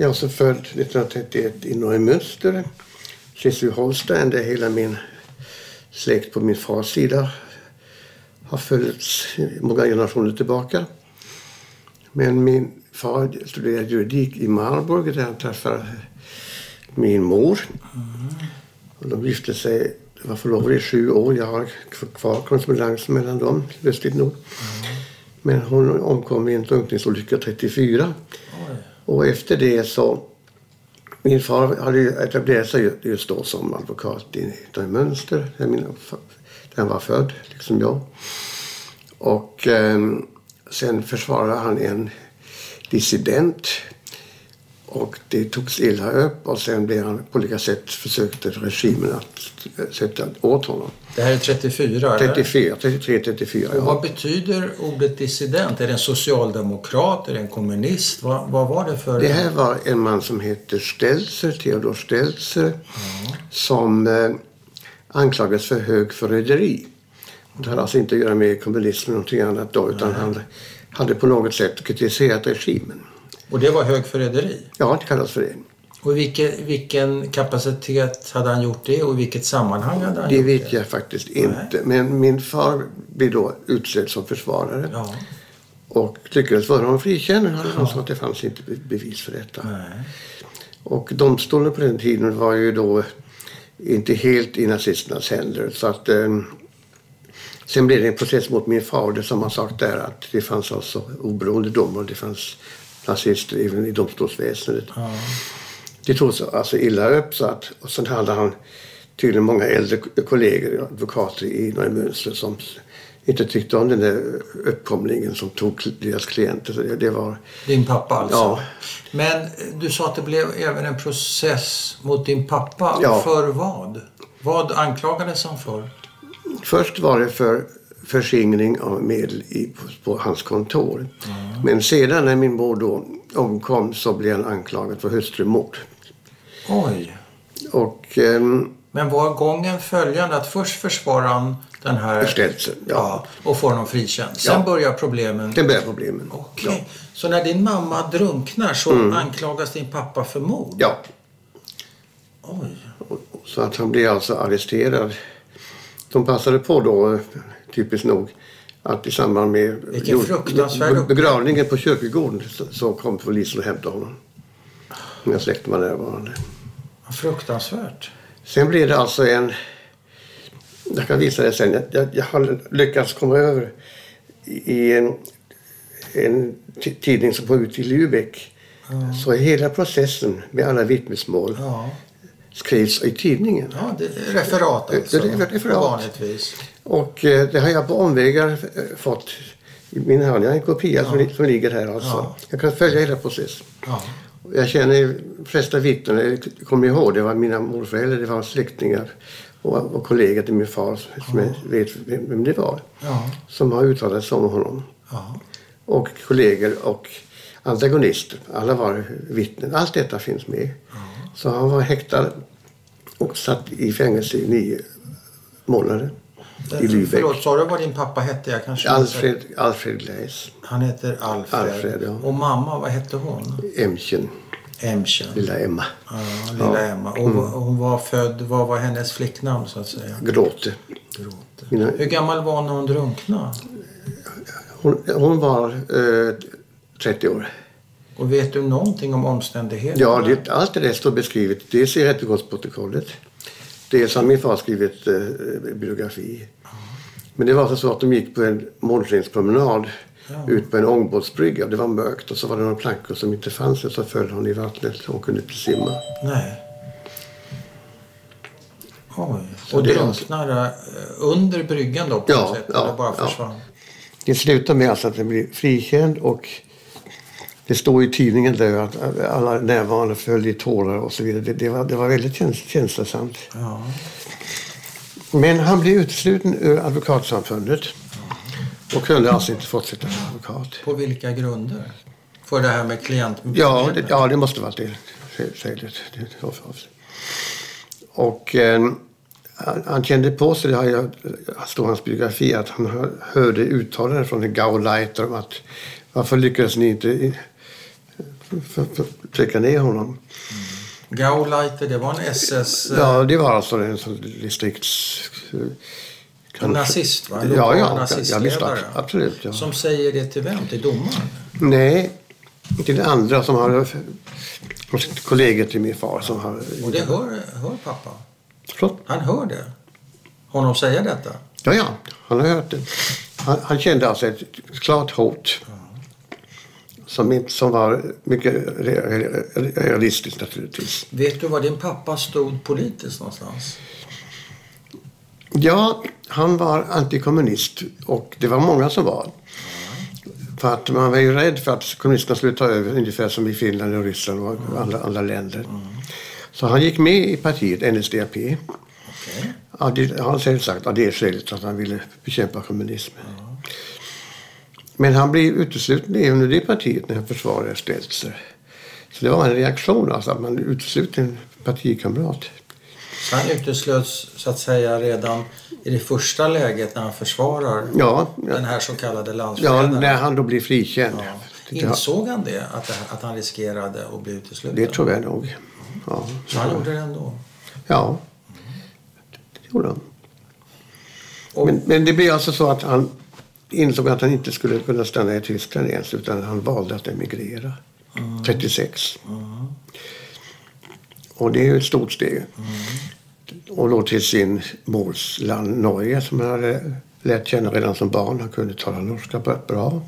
Jag är född 1931 i Neumünster. Schleswig-Holstein där hela min släkt på min fars sida har följts många generationer tillbaka. Men min far studerade juridik i Marburg där han träffade min mor. Och de gifte sig, var förlovade i sju år. Jag har kvar korrespondens mellan dem, lustigt nog. Men hon omkom i en drunkningsolycka 34. Och efter det så... Min far hade etablerat sig just då som advokat i Mönster där, min, där han var född, liksom jag. Och eh, sen försvarade han en dissident. Och det togs illa upp och sen blev han på olika sätt försökte regimen att eh, sätta åt honom. Det här är 34, eller? 34, 33, 34. Och Ja. vad betyder ordet dissident? Är det en socialdemokrat? Är det en kommunist? Vad, vad var det för... Det här var en man som hette Stelzer, Theodor Stelzer, som eh, anklagades för högförräderi. Det hade alltså inte att göra med kommunismen eller någonting annat då, utan han hade på något sätt kritiserat regimen. Och det var högförräderi? Ja, det kallas för det. Och vilken, vilken kapacitet hade han gjort det och i vilket sammanhang hade han Det vet jag faktiskt inte. Men min far blev då utsedd som försvarare Ja. och lyckades få honom frikänd. Han sa att det fanns inte be- bevis för detta. Nej. Och domstolen på den tiden var ju då inte helt i nazisternas händer. Så att, eh, sen blev det en process mot min far. Det som har sagt där att det fanns alltså oberoende domar. Det fanns nazister även i domstolsväsendet. Ja. Det tog så alltså illa upp så att och sen hade han tydligen många äldre kollegor, advokater i Neumünster som inte tyckte om den där uppkomlingen som tog deras klienter. Så det, var... Din pappa alltså? Ja. Men du sa att det blev även en process mot din pappa. Ja. För vad? Vad anklagades han för? Först var det för förskingring av medel i, på, på hans kontor. Men sedan när min mor då omkom så blev han anklagad för hustrumord. Oj. Och ehm, Men var gången följande att först försvarar han den här... Stelzer, ja. Ja, och får honom frikänd. Sen Ja. börjar problemen. det blev problemen. Okej. Så när din mamma drunknar så anklagas din pappa för mord? Ja. Oj. Så att han blev alltså arresterad. De passade på då, eh, typiskt nog, att i samband med begravningen på kyrkogården så, kom polisen och hämtade honom. Mina släkten var närvarande. Fruktansvärt. Sen blev det alltså en... Jag kan visa det sen. Jag, jag, har lyckats komma över i en, en ti- tidning som var ute i Lübeck. Så hela processen med alla vittnesmål Ja. skrivs i tidningen. Ja, det är referat alltså. Det är referat. Vanligtvis. Och eh, det har jag på omvägar eh, fått i min hand. Jag har en kopia som, li- som ligger här alltså. Ja. Jag kan följa hela processen. Ja. Jag känner de flesta vittnen, jag kommer ihåg, det var mina morföräldrar, det var släktingar och, och kollegor till min far som jag vet vem det var. Ja. Som har uttalat sig om honom. Ja. Och kollegor och antagonister. Alla var vittnen. Allt detta finns med. Så han var häktad och satt i fängelse i nio månader i Lübeck. Förlåt, sa du vad din pappa hette? Jag kanske Alfred, Alfred Gleis, Han heter Alfred. Alfred, ja. Och mamma, vad hette hon? Emchen, Emchen. lilla Emma, Ja, lilla Emma. Och Mm. hon var född, vad var hennes flicknamn så att säga? gråter. Gråte. Mina, Hur gammal var hon när hon drunknade? hon, hon var eh, 30 år. Och vet du någonting om omständigheterna? Ja, det, allt det där står beskrivet. Dels i rättegångsprotokollet. Dels har min far skrivit eh, biografi. Men det var alltså så att de gick på en månskenspromenad ut på en ångbåtsbrygga. Det var mörkt och så var det några plankor som inte fanns och så föll hon i vattnet och hon kunde inte simma. Nej. Oj. Så Och det är drunknar eh, under bryggan då på Ja, något sätt? ja, eller bara ja. försvann? Det slutar med alltså att den blir frikänd och det står i tidningen där att alla närvarande föll i tårar och så vidare. Det, det, var, det var väldigt käns- känslosamt. Ja. Men han blev utesluten ur advokatsamfundet och kunde alltså inte fortsätta som advokat. På vilka grunder? För det här med klient... Ja, det, ja, det måste vara det. Det- Och eh, han, han kände på sig, det har jag, står i hans biografi, att han hör, hörde uttalanden från en Gauleiter om att varför lyckades ni inte trycka ner honom. Gauleiter, det var en SS... eh, Ja, det var alltså en distrikts... En nazist, va? En Ja, ja, ja, nazistledare. visst, absolut. Ja. Som säger det till vem? Till domaren? Nej, till andra som har kollegor till min far som har... Och det hör, hör pappa? Förlåt? Han hör det? Honom säga detta? Ja, ja, han har hört det. Han, han kände alltså ett klart hot. Som, inte, som var mycket re- re- realistiskt naturligtvis. Vet du var din pappa stod politiskt någonstans? Ja, han var antikommunist och det var många som var. För att man var ju rädd för att kommunisterna skulle ta över ungefär som i Finland och Ryssland och andra, andra länder. Så han gick med i partiet NSDAP. Okej. Ja, det, han har själv sagt att det är skälet att han ville bekämpa kommunismen. Men han blev utesluten även ur det partiet när han försvarade Stelzer. Så det var en reaktion alltså, att man utesluter en partikamrat. Han uteslöts så att säga redan i det första läget när han försvarar Ja, den ja, här så kallade ja landsförrädaren? när han då blir frikänd. Ja. Insåg han det? Att, det, att han riskerade att bli utesluten? det tror jag nog. Ja, Så han gjorde det ändå? ja det gjorde han. Men, men det blev alltså så att han insåg att han inte skulle kunna stanna i Tyskland ens utan han valde att emigrera. 36. Och det är ju ett stort steg. Och då till sin mors land Norge som han hade lärt känna redan som barn. Han kunde tala norska på ett bra.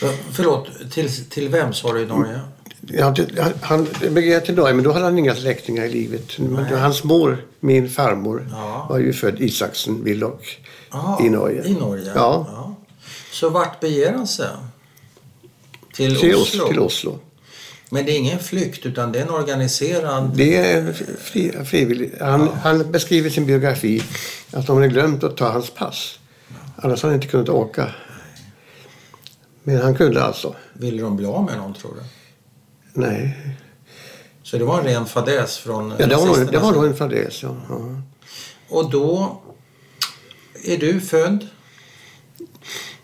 för, förlåt, till, till vem sa du i Norge? Ja, han- han emigrerade till Norge men då hade han inga släktingar i livet. Men Nej. hans mor, min farmor, Ja. var ju född Isaksen, Willoch, Aha, i Norge. I Norge? Ja. Så vart beger han sig? Till, Till Oslo? Oslo. Till Oslo. Men det är ingen flykt utan det är en organiserad... Det är fri, frivilligt. Han, han beskriver sin biografi att de hade glömt att ta hans pass. Annars hade han inte kunnat åka. Men han kunde alltså. Ville de bli av med någon tror du? Nej. Så det var en ren fadäs från Ja, det var, nog- det var nog en fadäs. Ja. Ja. Och då är du född?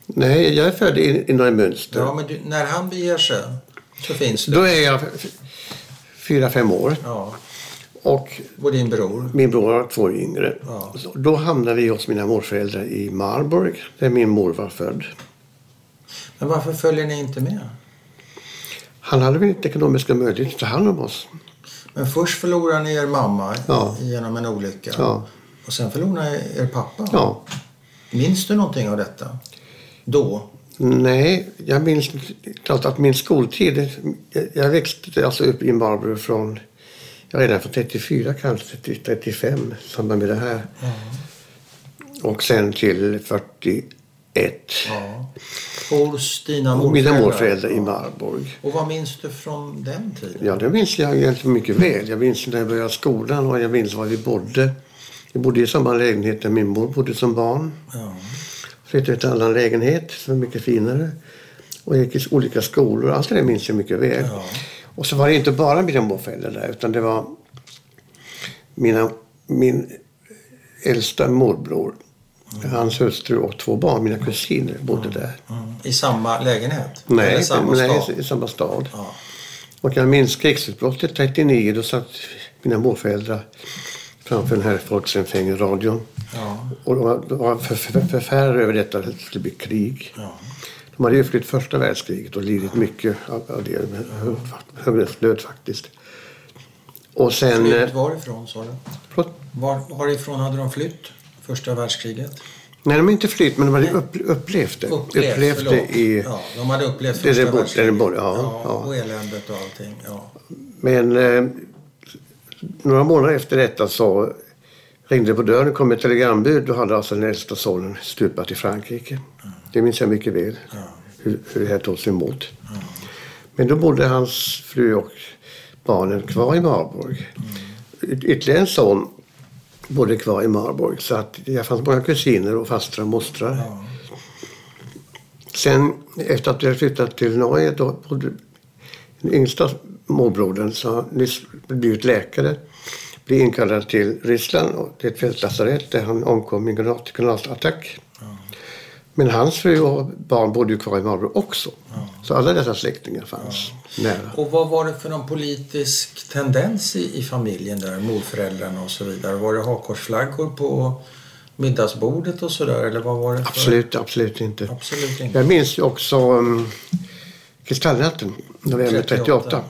Nej, jag är född i, i Neumünster. Ja, men du, när han beger sig så finns du? Då är jag fyra, fem år. Ja, Och och din bror? min bror har två yngre. Ja. Då hamnade vi hos mina morföräldrar i Marburg, där min mor var född. Men varför följer ni inte med? Han hade väl inte ekonomiska möjligheter att ta hand om oss. Men först förlorar ni er mamma Ja. genom en olycka. Ja. Och sen förlorar ni er pappa. Ja. Minns du någonting av detta? Då? Nej, jag minns klart att min skoltid... Jag, jag växte alltså upp i Marlborough från... Ja, redan från 34 kanske till 35 i samband med det här. Och sen till 41. Ja. Hos dina morföräldrar? mina morföräldrar i Ja. Marburg. Och vad minns du från den tiden? Ja, det minns jag egentligen mycket väl. Jag minns när jag började skolan och jag minns var vi bodde. Vi bodde i samma lägenhet där min mor bodde som barn. Ja. Flyttade till en annan lägenhet som var mycket finare. Och gick i olika skolor. Allt det där minns jag mycket väl. Ja. Och så var det inte bara mina morföräldrar där utan det var mina, min äldsta morbror, hans hustru och två barn, mina kusiner, bodde där. Mm. I samma lägenhet? Nej, samma nej i samma stad. Ja. Och jag minns krigsutbrottet 39. Då satt mina morföräldrar framför den här Volksempfänger-radion. Ja. Och de var, de var för, för, förfärade över detta att det skulle bli krig. Ja. De hade ju flytt första världskriget och lidit mycket av, det. Hungersnöd faktiskt. Och sen... eh, Flytt varifrån sa du? Var, varifrån hade de flytt? Första världskriget? Nej, de har inte flytt men de hade upp, upplevt det. Upplevt, förlåt. det i... Ja, de hade upplevt första det bort- världskriget. det bort- ja, ja, ja. Och eländet och allting. Ja. Men eh, några månader efter detta så ringde det på dörren och kom ett telegrambud. Då hade alltså den äldsta sonen stupat i Frankrike. Det minns jag mycket väl. Hur, hur det här togs emot. Men då bodde hans fru och barnen kvar i Marburg. Yt- Ytterligare en son bodde kvar i Marburg. Så att jag fanns många kusiner och fastrar och mostrar. Ja. Sen efter att vi hade flyttat till Norge då bodde den yngsta morbrodern som har nyss blivit läkare blev inkallad till Ryssland och till ett fältlasarett där han omkom i en granat, granatattack. Men hans fru och barn bodde ju kvar i Marlboro också. Så alla dessa släktingar fanns nära. Och vad var det för någon politisk tendens i, i familjen där, morföräldrarna och så vidare? Var det hakkorsflaggor på middagsbordet och sådär eller vad var det för? Absolut, absolut inte. Absolut inte. Jag minns ju också um, Kristallnatten, november 38. 38.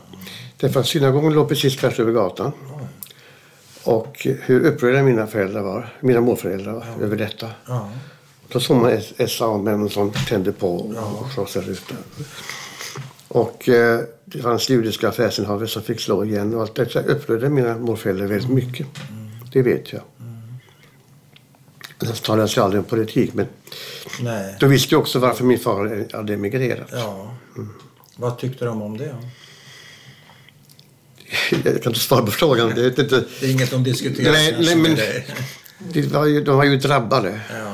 Därför att synagogan låg precis tvärs över gatan. Och hur upprörda mina föräldrar var, mina morföräldrar var över detta. Då såg man SA-män som tände på och krossade rutor. Och eh, det fanns judiska affärsinnehavare som fick slå igen och allt detta upprörde mina morföräldrar väldigt mycket. Det vet jag. Det talades ju aldrig om politik men Nej. de visste ju också varför min far hade emigrerat. Ja. Vad tyckte de om det? Jag kan inte svara på frågan. Det, är inte, Det är inget de diskuterar Nej, nej, men- det var ju, de var ju drabbade. Ja.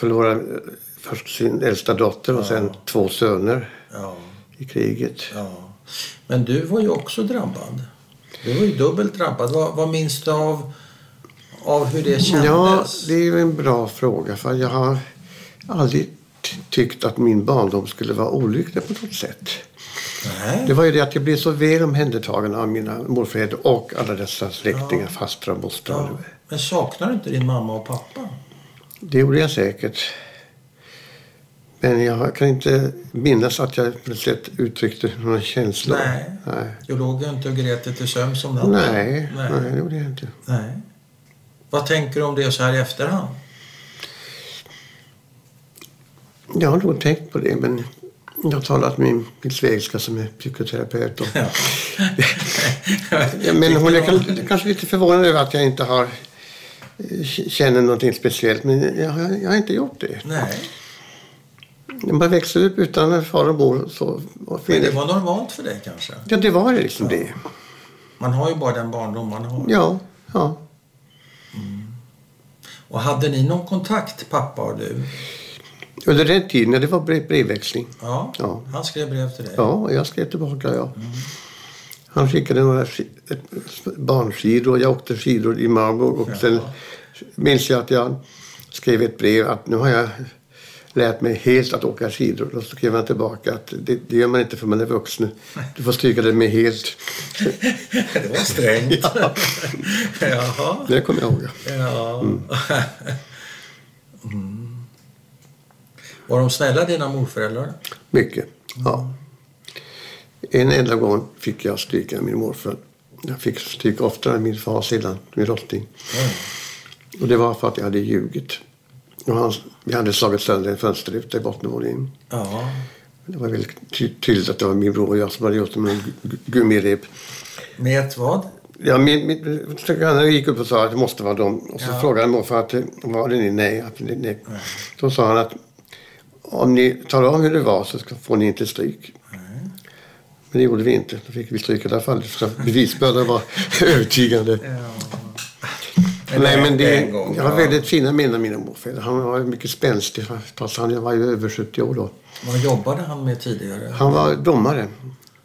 Förlorade först sin äldsta dotter och sen två söner Ja, i kriget. ja. Men du var ju också drabbad. Du var ju dubbelt drabbad. Vad, vad minns du av, av hur det kändes? Ja, det är en bra fråga. För jag har aldrig tyckt att min barndom skulle vara olycklig på något sätt. Nej. Det var ju det att jag blev så väl omhändertagen av mina morföräldrar och alla dessa släktingar, fastrar och mostrar. Ja. Men saknar du inte din mamma och pappa? Det gjorde jag säkert. Men jag kan inte minnas att jag sätt uttryckte några känslor. Nej. Nej. Du låg ju inte och grät dig till sömns om natten. Nej, nej. Nej. det gjorde jag inte. Nej. Vad tänker du om det så här i efterhand? Jag har nog tänkt på det, men jag har talat med min, svägerska som är psykoterapeut. Och, Ja. men hon är kan- kanske lite förvånad över att jag inte har känner någonting speciellt, men jag, har- jag har inte gjort det. Nej. Man växer upp utan far och mor så... Och Men det var normalt för dig kanske? Ja, det var det liksom det. Man har ju bara den barndom man har. Ja, ja. Och hade ni någon kontakt, pappa och du? Under den tiden, ja, det var brev, brevväxling. Ja. Ja. Han skrev brev till dig? Ja, och jag skrev tillbaka, ja. Han skickade några barnskidor jag åkte skidor i Marburg. Och Ja. sen minns jag att jag skrev ett brev att nu har jag lärt mig helt att åka skidor. Då skrev han tillbaka att det, det gör man inte för man är vuxen. Du får stryka det med helt. det var strängt. Ja. Jaha. Det kommer jag ihåg. Ja. Mm. Var de snälla dina morföräldrar? Mycket. Ja. En enda gång fick jag stryka min morfar. Jag fick stryka oftare än min far sedan vid rotting. Och det var för att jag hade ljugit. Och han, vi hade slagit sönder en fönsterruta i bottenvåningen. Ja. Det var väldigt ty- tydligt att det var min bror och jag som hade gjort det med en gu- gummirep. Med ett vad? Ja, min, min, grannar gick upp och sa att det måste vara dem. Och så Ja. frågade morfar att var det ni? Nej. Att, nej. nej. Då sa han att om ni talar om hur det var så får ni inte stryk. Men det gjorde vi inte. Då fick vi stryk i alla fall. Så bevisbördan var övertygande. Nej, men det, gång, jag har ja. väldigt fina minnen av mina morföräldrar. Han var mycket spänstig fast han var ju över 70 år då. Vad jobbade han med tidigare? Han var domare.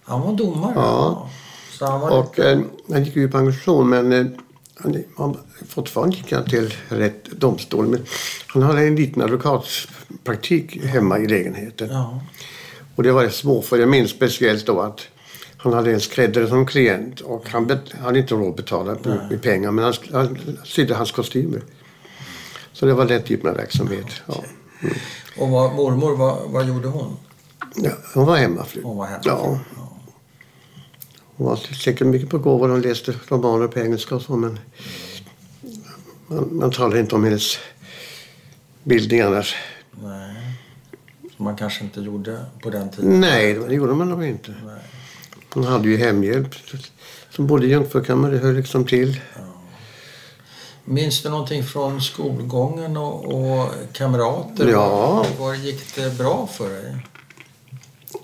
Han var domare? Ja. Så han var Och eh, han gick ju i pension men eh, han, han, fortfarande gick han till rätt domstol. Men han hade en liten advokatpraktik hemma i lägenheten. Ja. Och det var det små för jag minns speciellt då att han hade en skräddare som klient och han hade inte råd att betala med, pengar men han, han sydde hans kostymer. Så det var den typen av verksamhet. Ja. Och vad, mormor, vad, vad gjorde hon? Ja, hon var hemmafru. Hon var hemma. Ja. Hon var säkert mycket på gåvor. Hon läste romaner på engelska och så men man, man talar inte om hennes bildning annars. Nej. Som man kanske inte gjorde på den tiden. Nej, det gjorde man nog inte. Nej. Hon hade ju hemhjälp som bodde i Jungfrukammare. Det hör liksom till. Minns du någonting från skolgången och, och kamrater? Ja. Var, gick det bra för dig?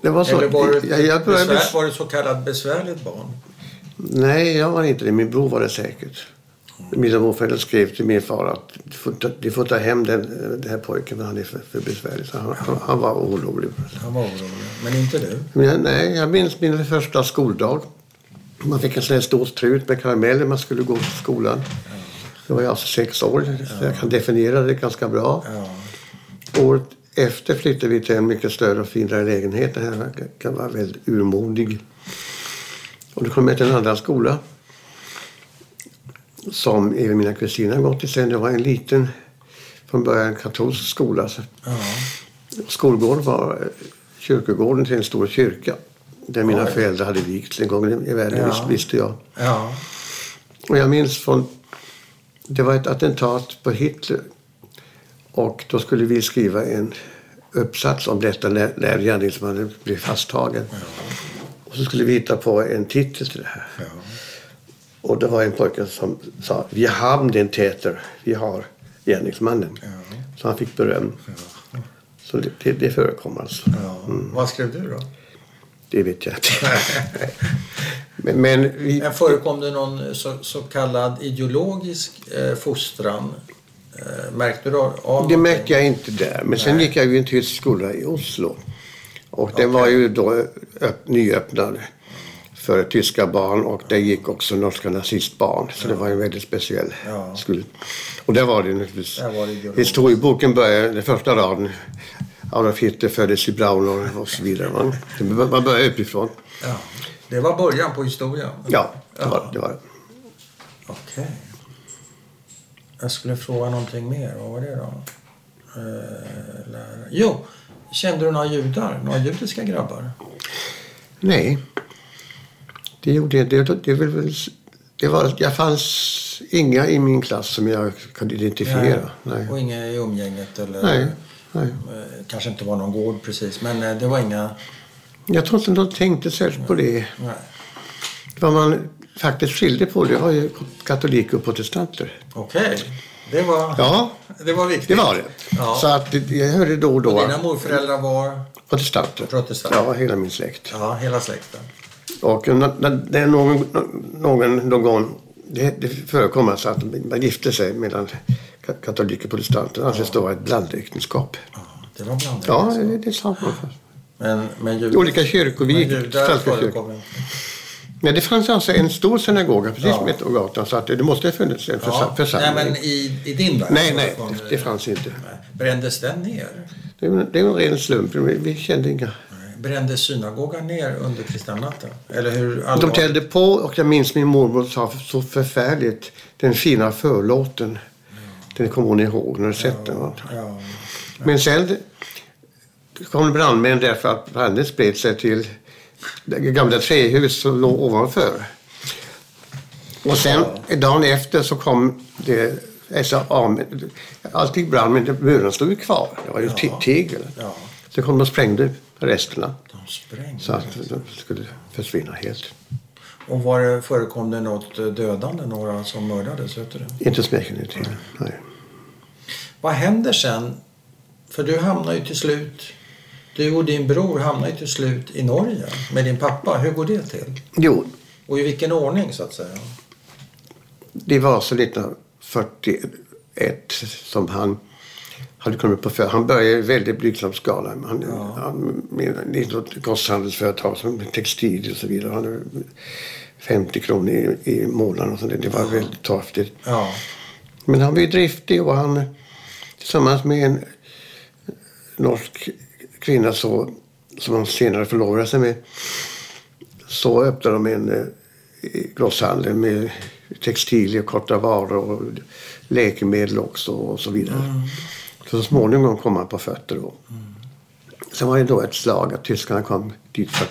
Det var så. Eller var du, jag, jag började, besvär, var du så kallat besvärligt barn? Nej, jag var inte det. Min bror var det säkert. Mina morföräldrar skrev till min far att du får ta, du får ta hem den, den här pojken för han är för, för besvärlig. Så han, han, han var orolig. Han var orolig. Men inte du? Men nej, jag minns min första skoldag. Man fick en sån här stor strut med karameller man skulle gå till skolan. Då var jag alltså sex år, så jag kan definiera det ganska bra. Ja. året efter flyttade vi till en mycket större och finare lägenhet. Den här kan vara väldigt urmodig. Och då kom jag till en annan skola. Som även mina kusiner har gått i sen. Det var en liten, från början katolsk skola. Så Ja. Skolgården var kyrkogården till en stor kyrka. Där mina Oj. föräldrar hade vigts en gång i världen, Ja. visst- visste jag. Ja. Och jag minns från... Det var ett attentat på Hitler. Och då skulle vi skriva en uppsats om detta när, när gärningsmannen blev fasttagen. Och så skulle vi hitta på en titel till det här. Ja. Och det var en pojke som sa Vi haben den Täter. Vi har gärningsmannen. Ja. Så han fick beröm. Så det, det, det förekom alltså. ja. Vad skrev du då? Det vet jag inte. men, men vi, Men förekom det någon så, så kallad ideologisk eh, fostran? Eh, märkte du av Det någonting? märkte jag inte där. Men sen Nej. gick jag ju en tysk skola i Oslo. Och den var ju då öpp, nyöppnad för tyska barn och där gick också norska nazistbarn. Så det var en väldigt speciell Ja. skola. Och där var det naturligtvis... Där var det ideologiskt. Historieboken börjar, den första raden. Adolf Hitler föddes i Braunau och så vidare. Va? Man börjar uppifrån. Ja. Det var början på historien? Ja, det Ja. var det. Var det. Okej. Jag skulle fråga någonting mer. Vad var det då? Eh. Jo, kände du några judar? Några judiska grabbar? Nej. Det gjorde jag. Det, det, det, det var, jag fanns inga i min klass som jag kunde identifiera. Nej. Och inga i umgänget? Eller, Nej. Nej. Eh, kanske inte var någon gård precis, men eh, det var inga... Jag tror inte de tänkte särskilt på det. Nej. Vad man faktiskt skilde på det var ju katoliker och protestanter. Okej. Det, var, Ja, det var viktigt. det var det. Ja. Så att jag hörde då och Och då dina morföräldrar var? protestanter. Protestanter. Ja, hela min släkt. Ja, hela släkten. Och det är någon, någon, någon det, det förekom alltså att man gifte sig mellan ka- katoliker och protestanter. Det anses då vara ett blandäktenskap. Ja, det var blandat. Ja, det, det är sant. Men, men judar, Olika kyrkor. Vi men gick judar svenska kyrkor. förekom inte. Ja, det fanns alltså en stor synagoga precis Ja. mitt på gatan. Så att det, måste ha funnits en Ja. församling. Nej, men i, i din värld? nej, nej, det, det fanns inte. Nej. Brändes den ner? Det, är- det är en ren slump. Vi, vi kände inga. Nej. Brändes synagogan ner under kristallnatten? Eller hur De tällde på och jag minns min mormor sa så förfärligt. Den fina förlåten. Den kommer hon ihåg när du sett den. va? Ja. Men sen kom brandmän därför att branden spred sig till det gamla trähus som låg ovanför. Och sen dagen efter så kom det SA, allting brann men muren stod ju kvar. Det var ju Ja. ja. tegel. ja, Så kom de och sprängde resterna de sprängde. så att de skulle försvinna helt. Och var det, förekom det något dödande? Några som mördades? Vet du? Inte känner till. Nej. Vad händer sen? För du hamnar ju till slut... Du och din bror hamnar ju till slut i Norge med din pappa. Hur går det till? Jo, Och i vilken ordning så att säga? det var så 1941 som han hade kommit på för. Han började i väldigt blygsam skala. Han, Ja. han, med något grosshandelsföretag som textil och så vidare. Han hade 50 kronor i, i månaden och så. Det var väldigt torftigt. Ja. Men han var ju driftig och han tillsammans med en norsk kvinna så, som han senare förlovade sig med så öppnade de en eh, grosshandel med textilier, korta varor och läkemedel också och så vidare. Så, så småningom kom han på fötter då. Sen var det då ett slag att tyskarna kom dit för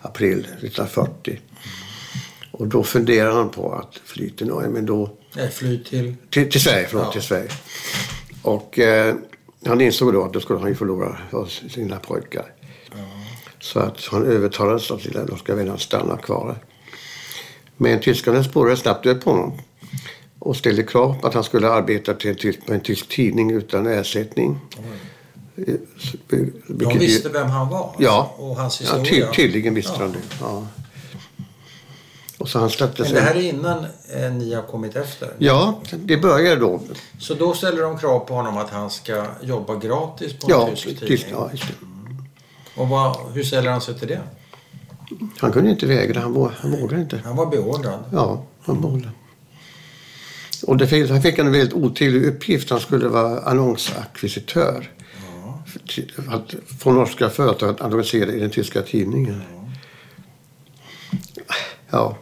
april 1940. Och då funderade han på att fly till Norge men då Nej, fly till... till, till Sverige, förlåt, Ja. till Sverige. Och eh, han insåg då att då skulle han ju förlora sina pojkar. Så att han övertalades av sina norska vänner att stanna kvar. Men tyskarna spårade snabbt upp på honom och ställde krav på att han skulle arbeta till en tysk, på en tysk tidning utan ersättning. Så- De visste vem han var? Ja, Och hans ja ty, tydligen visste Ja. han det. Ja. Och så han släppte Men sig. det här är innan eh, ni har kommit efter? Ja, det började då. Så då ställer de krav på honom att han ska jobba gratis på en Ja, tysk tidning? tyst, ja, just det. Och vad, hur ställer han sig till det? Han kunde inte vägra, han, vå- han vågade inte. Han var beordrad. Ja, han vågade. Och det fick, han fick en väldigt otydlig uppgift. Han skulle vara annonsackvisitör. att få norska företag att annonsera i den tyska tidningen. Ja.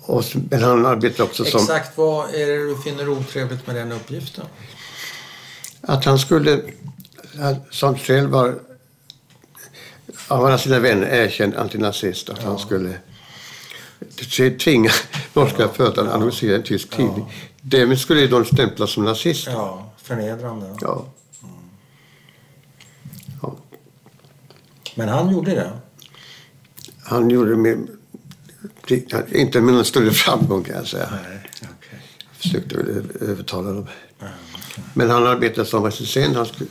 Och, så- men han arbetar också som... Exakt vad är det du finner otrevligt med den uppgiften? Att han skulle, som själv var av alla sina vänner erkänd antinazist, att han skulle tvinga norska företag att annonsera i en tysk tidning. Därmed skulle de stämplas som nazister. Ja, förnedrande. Ja. ja. Men han gjorde det. Han gjorde det med, inte med någon större framgång kan jag säga. Nej, okej. Försökte väl ö- övertala dem. Ja, okej. Men han arbetade som recensent. Han skrev,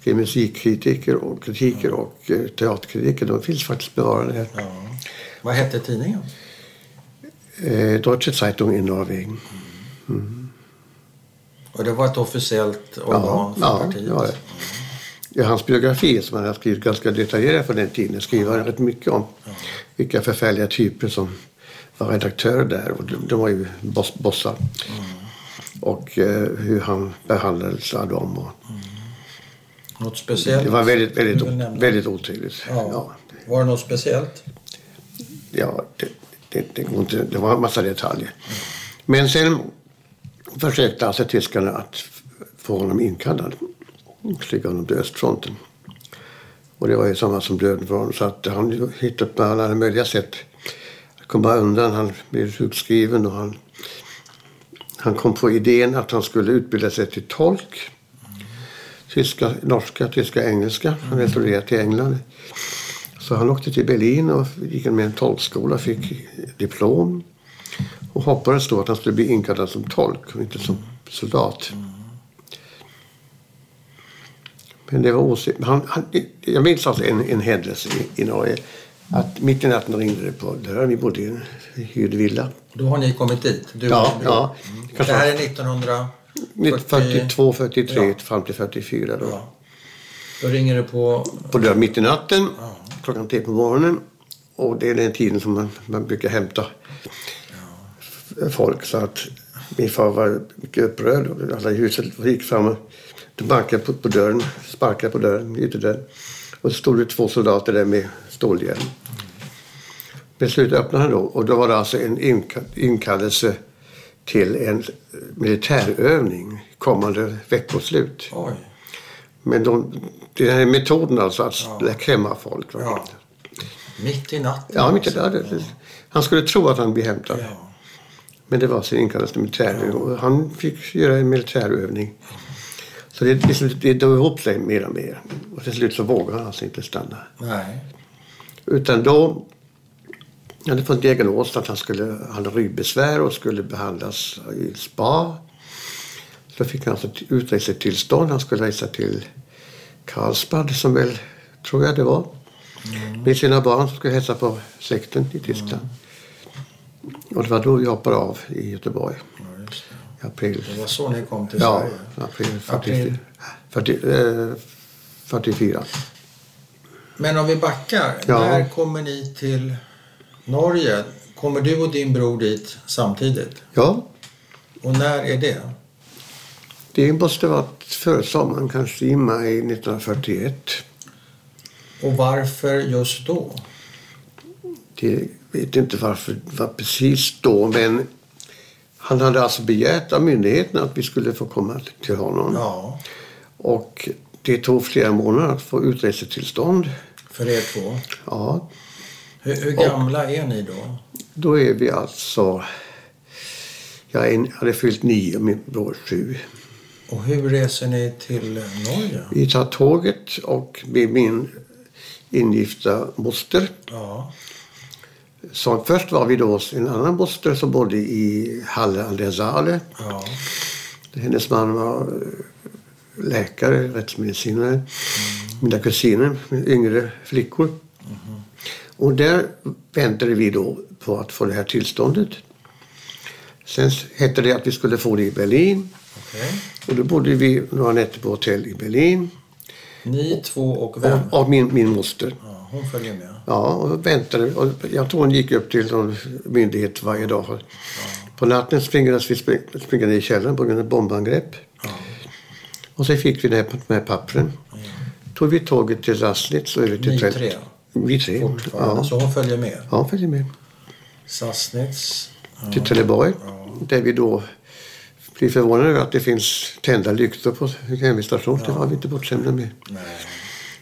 skrev musikkritiker och kritiker och eh, teaterkritiker. De finns faktiskt bevarade här. Ja. Vad hette tidningen? Eh, Deutsche Zeitung i Norrvägen. Och det var ett officiellt organ för ja, partiet? det var det. Hans biografi som han har skrivit ganska detaljerat på den tiden skriver rätt mycket om vilka förfärliga typer som var redaktörer där. Och de, de var ju boss, bossar. Och eh, hur han behandlades av dem. Och Något speciellt? det var väldigt, väldigt, väldigt otrevligt. Ja. Ja. Var det något speciellt? Ja, det, det, det, går inte, det var en massa detaljer. Men sen försökte alltså tyskarna att få honom inkallad. och Skicka honom till östfronten. Och det var ju samma som döden för honom. Så att han hittade på alla möjliga sätt att komma undan. Han blev sjukskriven och han, han kom på idén att han skulle utbilda sig till tolk. Tyska, norska, tyska, engelska. Han hade till England. Så han åkte till Berlin och gick med en tolkskola, fick diplom och hoppades då att han skulle bli inkallad som tolk och inte som soldat. Men det var osäkert. Han, han, jag minns alltså en, en händelse i, i Norge. Att mitt i natten ringde det på dörren. Vi bodde i en hyrd villa. Då har ni kommit dit? Du Ja, ja. Mm. Det här är 1900... 42, 43 Ja. fram till 44 då. Ja. Då ringer det på... På dörren mitt i natten, klockan tre på morgonen. Och det är den tiden som man, man brukar hämta folk. Så att min far var mycket upprörd. Alla i huset gick fram och de bankade på, på dörren, sparkade på dörren, ytterdörren. Och så stod det två soldater där med stålhjälm. Men slut öppnade han då och då var det alltså en inka- inkallelse till en militärövning kommande veckoslut. Oj. Men de, den här metoden alltså att ja. klämma folk. Ja. Mitt i natten? Ja, mitt i alltså. det, det, han skulle tro att han blev hämtad. Ja. Men det var sin inkallelse till militärövning och han fick göra en militärövning. Så det, det, det drog ihop sig mer och mer. Och till slut så vågade han alltså inte stanna. Nej. Utan då han hade fått diagnos att han skulle han hade ryggbesvär och skulle behandlas i spa. Så fick han alltså utresetillstånd. Han skulle resa till Karlsbad som väl, tror jag det var. Med sina barn som skulle hälsa på släkten i Tyskland. Och det var då vi hoppade av i Göteborg. Ja, april. det var så ni kom till Ja, Sverige? april 44. April. 40, eh, 44. Men om vi backar. Ja. När kommer ni till Norge? Kommer du och din bror dit samtidigt? Ja, Och när är det? Det måste ha varit före sommaren, kanske i maj 1941. Och varför just då? Det vet inte varför det var precis då, men han hade alltså begärt av myndigheterna att vi skulle få komma till honom. Ja, Och det tog flera månader att få utresetillstånd. för er två. Ja, Hur, hur gamla är ni då? då är vi alltså... Jag är- hade fyllt nio och min bror sju. Och hur reser ni till Norge? Vi tar tåget och med min ingifta moster. Ja, Så först var vi då hos en annan moster som bodde i Halle an der Saale. ja, Hennes man var eh, läkare, rättsmedicinare. Mina kusiner, yngre flickor. Och där väntade vi då på att få det här tillståndet. Sen hette det att vi skulle få det i Berlin. Okej. Och då bodde vi några nätter på hotell i Berlin. Ni två och vem? Och, och min, min moster. Ja, hon följer med. Ja, och väntade. Och jag tror hon gick upp till någon myndighet varje dag. På natten tvingades vi spring- springa ner i källaren på grund av bombangrepp. Ja. Och så fick vi det med pappren. Tog vi tåget till Sassnitz och över till Ni tre? Vi tre. Ja. Så hon följer med? ja, hon följde med. Sassnitz? Till Trelleborg. Ja. Där vi då blir förvånade över att det finns tända lyktor på järnvägsstationen. Det var vi inte bortskämda med. Nej.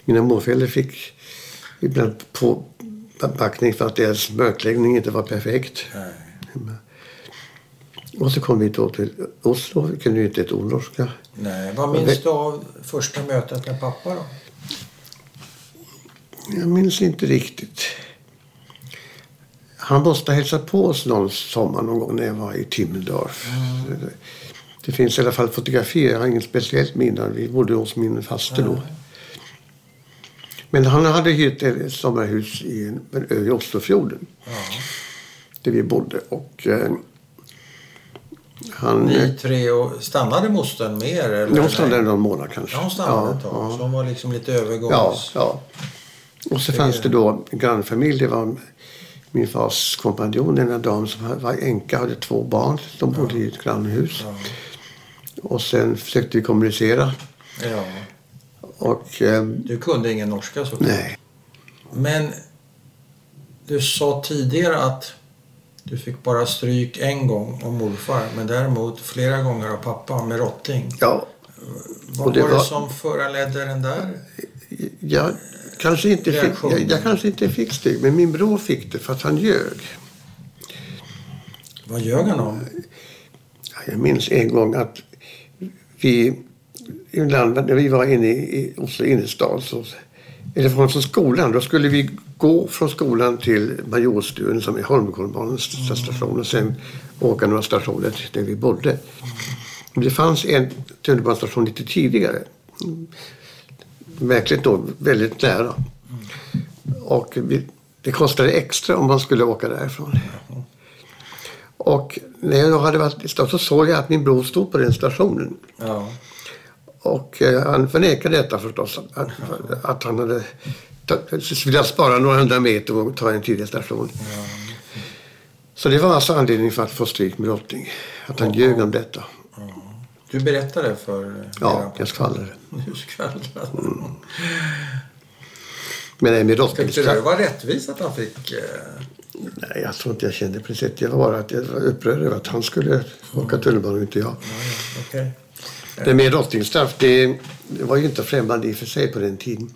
Mina morföräldrar fick ibland på backning för att deras mörkläggning inte var perfekt. Nej. Och så kom vi då till Oslo. Vi kunde ju inte ett ord norska. Nej. Vad minns du av första mötet med pappa då? Jag minns inte riktigt. Han måste ha hälsat på oss någon sommar någon gång när jag var i Timmendorf. Det finns i alla fall fotografier. Jag har inget speciellt minne. Vi bodde hos min faster då. Men han hade hyrt ett sommarhus i en ö i Oslofjorden. Ja. Där vi bodde. Och eh, han... Ni tre och stannade mostern mer? Eller? Hon stannade någon månad kanske. Ja, hon stannade ett tag. ja. Så hon var liksom lite övergångs... Ja, ja. Och så fanns det då en grannfamilj. Det var min fars kompanjon, en dam som var änka, hade två barn. De bodde i ett grannhus. Ja. Och sen försökte vi kommunicera. ja. Och ehm, Du kunde ingen norska såklart. nej, Men du sa tidigare att du fick bara stryk en gång av morfar men däremot flera gånger av pappa med rotting. ja, Vad det var det som föranledde den där? jag kanske, inte fick, Reaktionen. jag, jag kanske inte fick stygg, men min bror fick det för att han ljög. Vad ljög han om? Ja, Jag minns en gång att vi ibland när vi var inne i Oslo innerstad så, eller från skolan, då skulle vi gå från skolan till Majorstuen som är Holmenkollbanans station och sen åka några stationer där vi bodde. Det fanns en tunnelbanestation lite tidigare. Märkligt nog väldigt nära. Och vi, det kostade extra om man skulle åka därifrån. Och när jag hade varit i stan så såg jag att min bror stod på den stationen. Ja. Och eh, han förnekade detta förstås. Att, att han hade velat spara några hundra meter och ta en tidigare station. Så det var alltså anledningen för att få stryk med drottning. Att han ljög om detta. Du berättade för Ja, jag skvallrade. Du skvallrade. Men nej, med Tyckte du det drottningsstraff. var rättvist att han fick... Eh... Nej, jag tror inte jag kände precis. Jag var bara att jag var upprörd över att han skulle åka tunnelbana och inte jag. Ja, ja, okej. Det med drottningsstraff, det, det var ju inte främmande i och för sig på den tiden.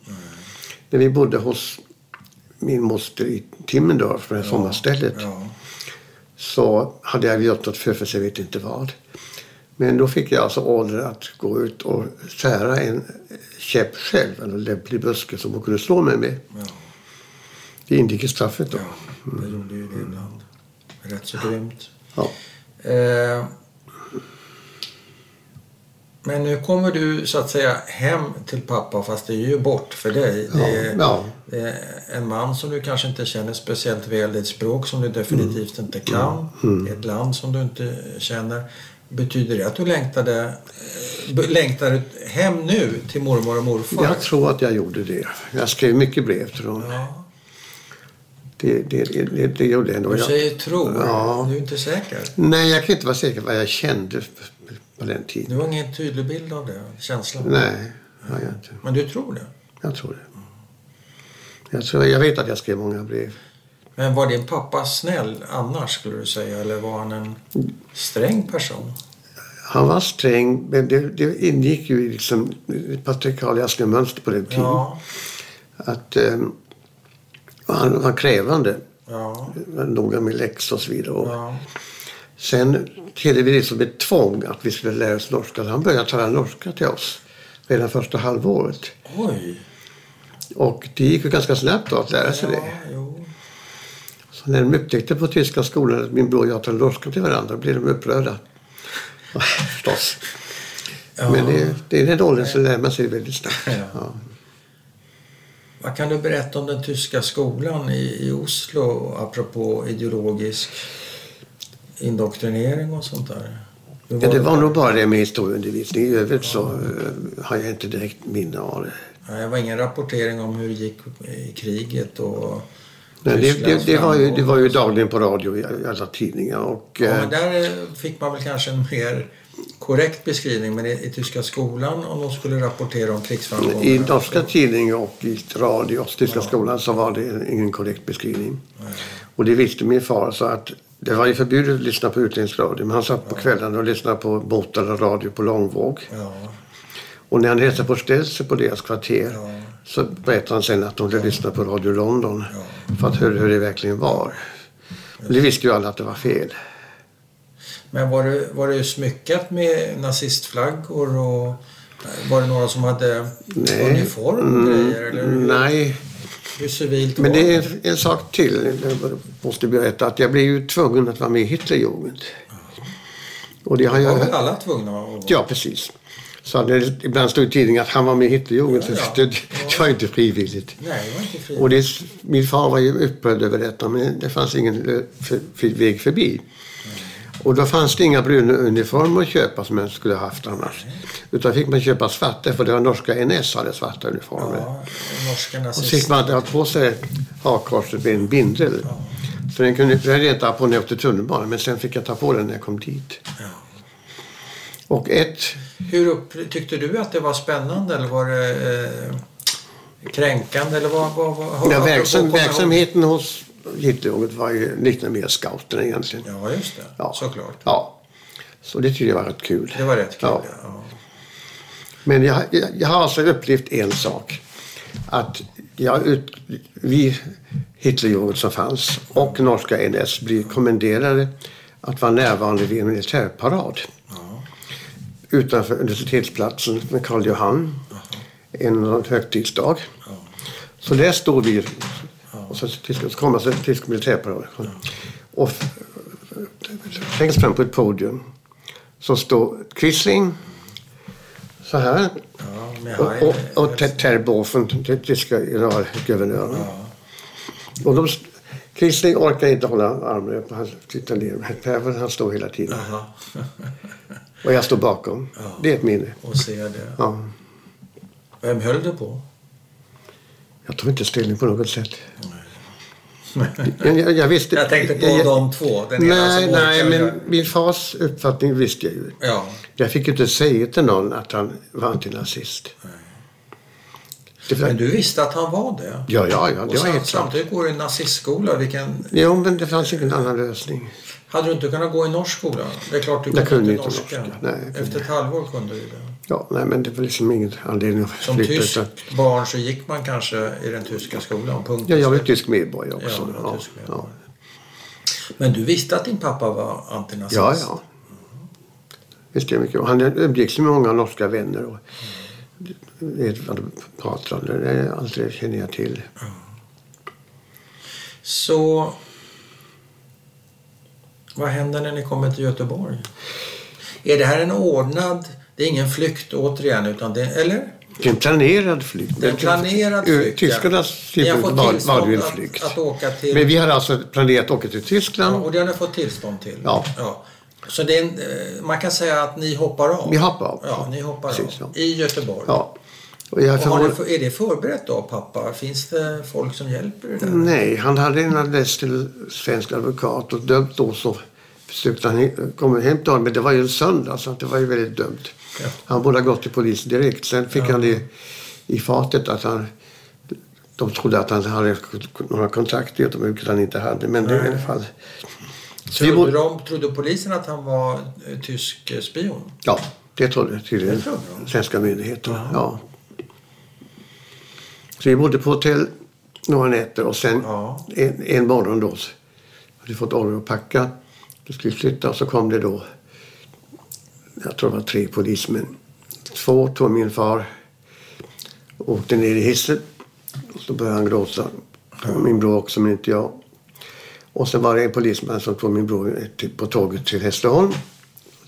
När vi bodde hos min moster i Timmendorf, på det här sommarstället, Ja. så hade jag gjort något för, för jag vet inte vad. Men då fick jag alltså order att gå ut och sära en käpp själv, eller lämplig buske som hon kunde slå mig med. Ja. Det ingick i straffet då. Ja, det gjorde ju det ibland. Rätt så grymt. Ja. Eh, men nu kommer du så att säga hem till pappa fast det är ju bort för dig. Det är, Ja. det är en man som du kanske inte känner speciellt väl. Det är ett språk som du definitivt inte kan. Det är ett land som du inte känner. Betyder det att du längtade, eh, längtar hem nu till mormor och morfar? Jag tror att jag gjorde det. Jag skrev mycket brev till dem. Ja, Det, det, det, det gjorde jag du säger tror. Ja. Du är inte säker. nej, jag kan inte vara säker på vad jag kände på den tiden. Du har ingen tydlig bild av det? Känslan? Nej, har jag inte. Men du tror det? Jag tror det. Jag, tror, jag vet att jag skrev många brev. Men var din pappa snäll annars skulle du säga eller var han en sträng person? Han var sträng, men det, det ingick ju i liksom patriarkaliska mönster på den tiden. Ja, Att, eh, han var krävande, ja, noga med läxor och så vidare. Ja. Sen tedde vi det som ett tvång att vi skulle lära oss norska. Han började tala norska till oss redan första halvåret. Oj! Och det gick ju ganska snabbt då att lära sig Ja, det. jo. Så när de upptäckte på tyska skolan att min bror och jag talade norska till varandra blev de upprörda. Förstås. Ja. Men det, det är den åldern så lär man sig väldigt snabbt. Ja. Vad kan du berätta om den tyska skolan i, i Oslo apropå ideologisk indoktrinering och sånt där? Hur Ja, det var nog bara det med historieundervisning. I övrigt så eh, har jag inte direkt minne av det. Nej, det var ingen rapportering om hur det gick i kriget och Nej, det, det, det, var ju, det var ju dagligen på radio i alla tidningar. Och, Ja, eh, men där eh, fick man väl kanske en mer korrekt beskrivning, men i, i tyska skolan om de skulle rapportera om krigsframgångar? I norska tidningar och i radio tyska Ja. skolan så var det ingen korrekt beskrivning. Och det visste min far så att det var ju förbjudet att lyssna på utländsk radio men han satt på kvällarna och lyssnade på båtar och radio på långvåg. Ja, Och när han hälsade på ställse på deras kvarter ja, så berättade han sen att de hade lyssnat på Radio London ja. för att höra hur det verkligen var. Och det visste ju alla att det var fel. Men var det, var det smyckat med nazistflaggor och var det några som hade Nej. uniform och grejer? Eller hur, Nej, hur civilt men var det är en, sak till. Jag måste berätta att jag blev ju tvungen att vara med i Hitlerjugend. Och det har Var jag... väl alla tvungna att vara? Ja, precis. Så det, ibland stod i tidningen att han var med i Hitlerjugend. Ja, ja. så Det, det var inte frivilligt. Nej, det var inte fri. Och det, min far var ju upprörd över detta men det fanns ingen för, för, väg förbi. Och då fanns det inga bruna uniformer att köpa som man skulle ha haft annars. Utan fick man köpa svarta för det var norska NS hade svarta uniformer. Ja, Och så fick man ha på sig hakkorset med en bindel. Så den kunde, jag inte ha på när jag åkte tunnelbana men sen fick jag ta på den när jag kom dit. Ja. Och ett Hur upp, tyckte du att det var spännande eller var det eh, kränkande? Eller vad, vad, vad, Ja, verksam, verksamheten hos Hitlerjunget var ju liknade mer scouterna egentligen. Ja, just det. Ja. Såklart. Ja. Så det tyckte jag var rätt kul. Det var rätt kul. Ja. Ja. Ja. Men jag, jag, jag har alltså upplevt en sak. Att jag ut, vi Hitlerjunget som fanns och norska NS blir kommenderade att vara närvarande vid en militärparad Ja. utanför universitetsplatsen med Karl Johan en högtidsdag. Ja. Så där stod vi och så, tysk, så kom alltså tysk militärparad. Och längst fram på ett podium så står Quisling så här Ja, och, och, och Ter- Terboven, den tyska generalguvernören. Ja. Och de, Quisling orkar inte hålla armen. Han tittar ner. Per, han står hela tiden. Och jag står bakom. Ja. Det är ett minne. Och ser det. Ja. Vem höll du på? Jag tog inte ställning på något sätt. Jag, jag, jag visste... Jag tänkte på jag, de två. Den ena Nej, som nej, men min fars uppfattning visste jag ju. Ja. Jag fick ju inte säga till någon att han var antinazist. Var, Men du visste att han var det? ja, ja, ja, Och det var sam- helt samtidigt går du i nazistskola. Vilken... Jo, men det fanns ingen annan lösning. Hade du inte kunnat gå i norsk skola? Det är klart du kunde kunde inte norska. norska. Nej, kunde Efter ett halvår kunde du det. Ja, nej, men det var liksom ingen anledning att Som flytta. tysk utan- barn så gick man kanske i den tyska skolan. Punkt. Ja, jag var tysk medborgare också. Ja, Ja, tysk ja, medborgare. Men du visste att din pappa var antinazist? ja. ja. Visste jag mycket. Han umgicks med många norska vänner. Och vet vad de pratar om. Det är allt det känner jag till. Så vad händer när ni kommer till Göteborg? Är det här en ordnad, det är ingen flykt återigen utan det, eller? Det är en planerad flykt. Det är en planerad flykt, ja. tyskarnas har det ju en att, att åka till... Men vi hade alltså planerat att åka till ja, Tyskland. och det har ni fått tillstånd till? Ja. Så det en, eh, man kan säga att ni hoppar av? Vi hoppar av. Ja, ni hoppar Precis, av. ja. I Göteborg? Ja. Och jag Och har för- är det förberett då, pappa? Finns det folk som hjälper er där? Nej, han hade en adress till svensk advokat och dömt då så försökte han komma hem till honom. Men det var ju en söndag så det var ju väldigt dumt. Ja. Han borde ha gått till polisen direkt. Sen fick han det i fatet att han... De trodde att han hade några kontakter Göteborg, vilket han inte hade. Men det, i alla fall... Trodde, de, trodde polisen att han var eh, tysk eh, spion? ja, det trodde tydligen Det trodde de. svenska myndigheter. Ja. Så vi bodde på hotell några nätter och sen Ja. en, en morgon då hade vi fått order att packa. Då skulle vi flytta så kom det då, jag tror det var tre polismän. Två tog min far och åkte ner i hissen. Och så började han gråta. Min bror också, men inte jag. Och sen var det en polisman som tog min bror på tåget till Hässleholm.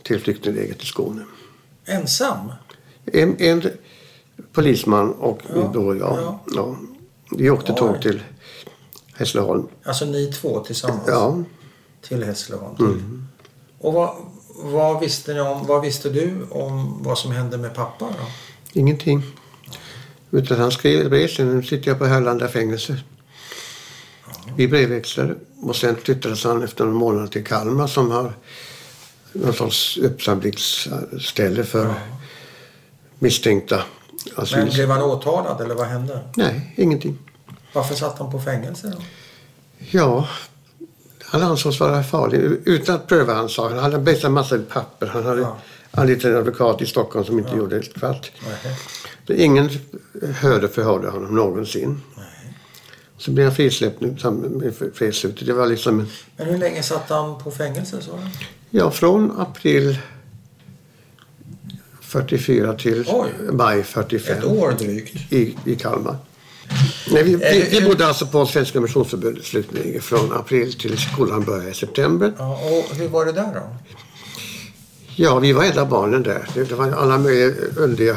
Till flyktinglägret i Skåne. Ensam? En, en polisman och Ja, min bror och jag. ja. Ja. Vi åkte Oj. tåg till Hässleholm. Alltså ni två tillsammans? Ja. Till Hässleholm? Mm. Och vad, vad, visste ni om, vad visste du om vad som hände med pappa då? Ingenting. Utan han skrev brev. Sen nu sitter jag på Härlanda fängelse. Vi brevväxlade. Och sen flyttades han efter några månader till Kalmar som har någon sorts uppsamlingsställe för misstänkta Men asyl... blev han åtalad eller vad hände? Nej, ingenting. Varför satt han på fängelse då? Ja, han ansågs vara farlig utan att pröva hans sak. Han hade bäst en massa papper. Han hade Ja. anlitat en advokat i Stockholm som inte Ja. gjorde ett kvart. Nej. Ingen hörde förhörde honom någonsin. Så blev han frisläppt nu frislutet. Det var liksom en Men hur länge satt han på fängelse sa du? Ja, från april 44 till Oj. maj 45 Ett år drygt. i, i Kalmar. Nej, vi, Eh, vi, vi hur- bodde alltså på Svenska Missionsförbundets slutning från april till skolan började i september. Ja, och hur var det där då? Ja, vi var enda barnen där. Det, var alla möjliga underliga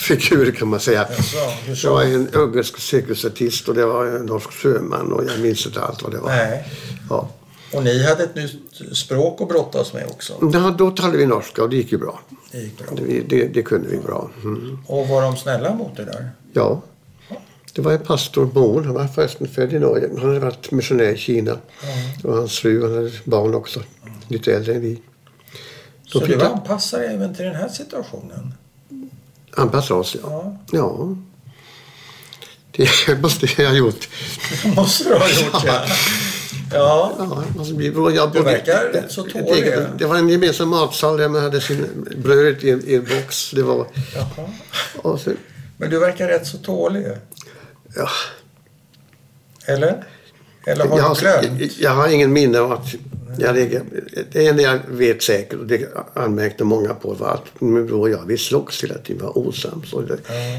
figurer kan man säga. Jaså, hur Det var så? en ungersk cirkusartist och det var en norsk sjöman och jag minns inte allt vad det var. Nej. Ja. Och ni hade ett nytt språk att brottas med också. Ja, då talade vi norska och det gick ju bra. Det gick bra. Det, det, det kunde vi bra. Mm. Och var de snälla mot er där? Ja. Det var en pastor Moen, han var förresten född i Norge. Han hade varit missionär i Kina. Och hans fru, han hade barn också. Lite äldre än vi. Då Så du jag- anpassar dig även till den här situationen? Anpassa oss, ja. Ja. Ja. Det måste jag ha gjort. Det måste du ha gjort ja. Ja, Ja, alltså, vi, jag bodde- verkar rätt så tålig. Det var en gemensam matsal där man hade sin bröd i en, i en box. Det var, jaha. och så, Men du verkar rätt så tålig. Ja, Eller? Eller har jag, du glömt? jag, jag har ingen minne av att jag ligger, det enda jag vet säkert och det anmärkte många på var att min bror och jag vi slogs hela tiden, var osams. Och det,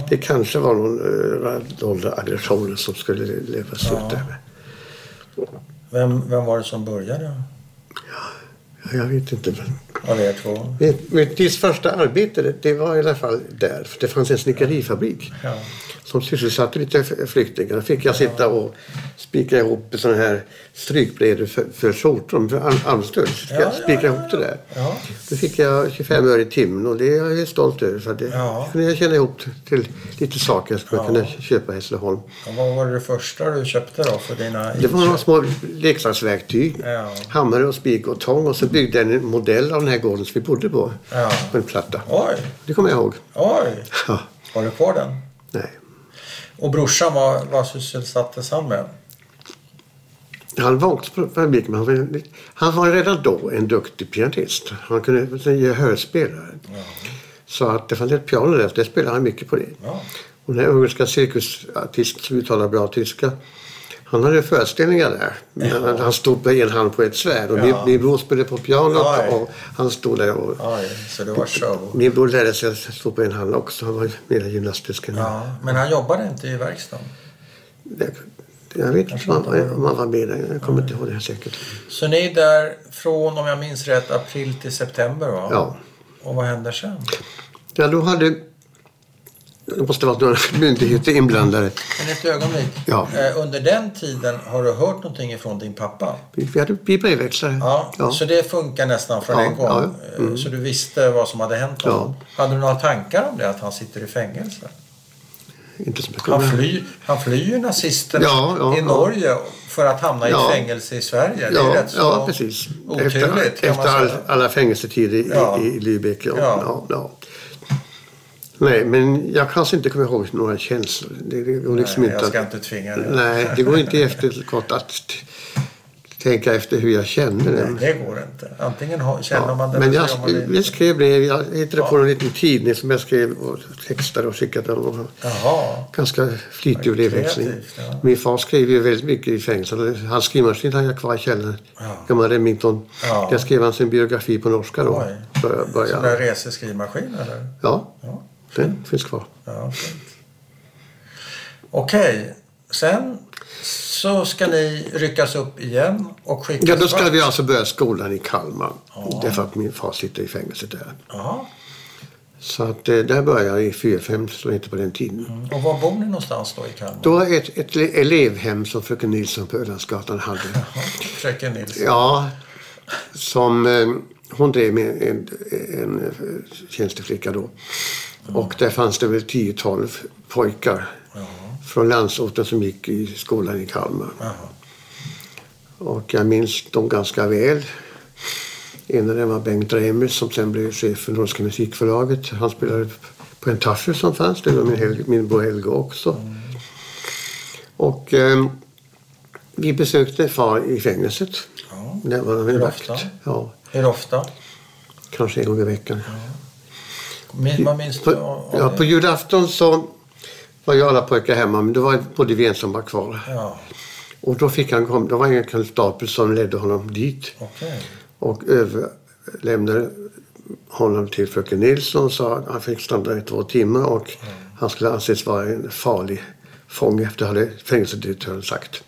det kanske var någon uh, dolda aggressioner som skulle levas ut Ja. där. Vem, vem var det som började Jag vet inte. Av er två? mitt, mitt första arbete det, det var i alla fall där. För det fanns en snickerifabrik Ja. som sysselsatte lite flyktingar. Då fick jag sitta och spika ihop sådana här strykbrädor för, för skjortor, för ar- armstöd. Ja, spika ja, ihop det där. Ja. Då fick jag 25 öre i timmen och det är jag stolt över. För det Ja. kunde jag tjäna ihop till lite saker som jag Ja. kunde köpa i Hässleholm. Och vad var det första du köpte då för dina Det var några små leksaksverktyg. Ja. Hammare och spik och tång och så byggde jag en modell av den här gården som vi bodde på. Ja. På en platta. Oj, Det kommer jag ihåg. oj. Ja. Har du kvar den? Nej. Och brorsan, vad, vad sysselsattes han med? Han var på fabriken men han var, han var redan då en duktig pianist. Han kunde ge hörspelare. Så att det fanns ett piano där, det spelade han mycket på det. Ja. Och den här ungerska cirkusartisten som uttalar bra tyska. Han hade föreställningar där. Men han, stod med en hand på ett svärd. Och Ja. min bror spelade på pianot Oj. och han stod där. Och, Oj, så det var show. min bror lärde sig att stå på en hand också. Han var mer gymnastisk än. Ja, men han jobbade inte i verkstaden. Jag, jag vet inte om han var med där. Jag kommer inte ihåg det här säkert. Så ni är där från, om jag minns rätt, april till september va? Ja. Och vad händer sen? Ja, då hade... Det måste vara några myndigheter inblandade. Men ett ögonblick. Ja. Eh, under den tiden har du hört någonting ifrån din pappa? Vi hade vi brevväxlare. Ja, Ja. så det funkar nästan från Ja, en gång. ja, Eh, mm. Så du visste vad som hade hänt honom? Hade du några tankar om det, att han sitter i fängelse? Inte så mycket. Han flyr, han flyr nazisterna Ja, ja, i ja. Norge för att hamna i Ja. fängelse i Sverige. Det är Ja, rätt så ja, precis. oturligt Efter, efter all, alla fängelsetider i, Ja. i, i Lübeck. Ja, Ja. ja. Ja, Nej, men jag kanske inte kommer ihåg några känslor. Det, det går liksom Nej, inte jag ska att, inte tvinga dig. Nej, det går inte i efterskott att tänka efter hur jag känner det. Nej, det går inte. Antingen har, känner Ja, man det men jag, så man det jag skrev brev. Jag hittade Ja. på en liten tidning som jag skrev och textade och skickade. Och Jaha. ganska flitig brevväxling. ja. Min far skrev ju väldigt mycket i fängelset. Hans skrivmaskin hade jag kvar i källaren. Ja. Gammal Remington. Ja. Där skrev han sin biografi på norska då. Oj. Börja, Sån börja. där reseskrivmaskin eller? Ja, Ja. den finns kvar. Ja. Okej, sen så ska ni ryckas upp igen och skickas Ja, då ska vart? vi alltså börja skolan i Kalmar. Ja. Därför att min far sitter i fängelset där. Ja. Så att eh, där börjar jag i 4-5, så inte på den tiden. Mm. Och var bor ni någonstans då i Kalmar? Då är ett, ett le- elevhem som fröken Nilsson på Ölandsgatan hade. Fröken Nilsson. Ja, som eh, hon drev med en, en tjänsteflicka då. Och där fanns det väl 10-12 pojkar. Från landsorten som gick i skolan i Kalmar. Jaha. Och jag minns dem ganska väl. En av dem var Bengt Remer som sen blev chef för Norska musikförlaget. Han spelade på en taffel som fanns. Det var min, Helge, min bror Helge också. Och eh, vi besökte far i fängelset. Ja. Där var han en vakt. Ja, Hur ofta? kanske en gång i veckan. Min, vad minns du? På, av- ja, på julafton så var ju alla pojkar hemma men det var både vi ensam var kvar. Ja, Och då fick han kom, då var det en konstapel som ledde honom dit okej. och överlämnade honom till fröken Nilsson. Sa att han fick stanna i två timmar och han skulle anses vara en farlig fånge efter fängelsedirektören sagt.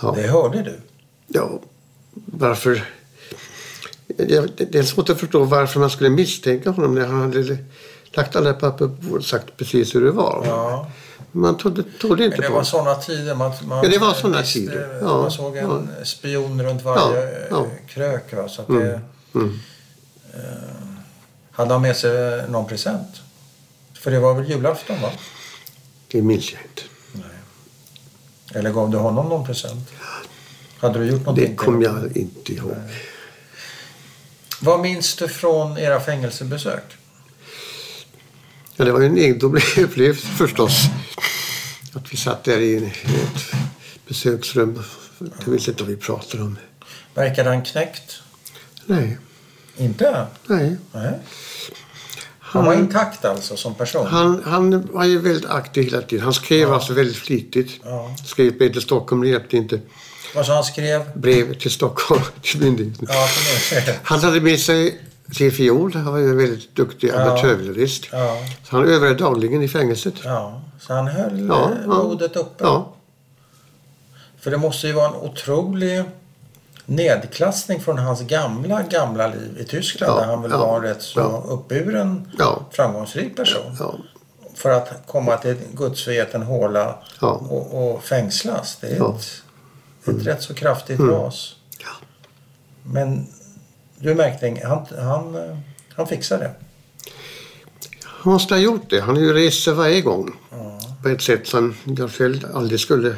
Ja. Det hörde du? Ja, varför... Ja, det är svårt att förstå varför man skulle misstänka honom när han hade lagt alla papper på sagt precis hur det var. Ja. Man trodde, trodde inte Men det på var sådana tider. Man, man Ja, det var såna visste- tider. Ja, man såg en spion runt varje Ja, ja. eh, krök. Va? Så att det, Mm. eh, hade han med sig någon present? För det var väl julafton? va? Det minns jag inte. Eller gav du honom någon present? Hade du gjort någonting? Det kommer jag inte ihåg. Vad minns du från era fängelsebesök? Ja, det var ju en egendomlig upplevelse förstås. Att vi satt där i ett besöksrum. Jag vet inte vad vi pratade om. Verkade han knäckt? Nej, Inte? nej. Nej. Han var intakt alltså som person? Han, han var ju väldigt aktiv hela tiden. Han skrev alltså väldigt flitigt. Ja. Skrev till Stockholm, det hjälpte inte. Vad sa han skrev? Brev till Stockholm, till myndigheten. Ja, Han hade med sig sin fiol. Han var ju en väldigt duktig Ja. amatörviolist. ja, Så han övade dagligen i fängelset. ja. Så han höll Ja, eh, ja. modet uppe? Ja, För det måste ju vara en otrolig nedklassning från hans gamla, gamla liv i Tyskland Ja, där han väl ja, var en rätt så ja. uppburen, Ja. framgångsrik person. För att komma till gudsförgeten håla och, och fängslas. Det är Ja. Ett, ett rätt så kraftigt Mm. ras. Ja. Men du märkte, han, han, han fixade det. Han måste ha gjort det. Han har ju rest sig varje gång. Ja. På ett sätt som jag själv aldrig skulle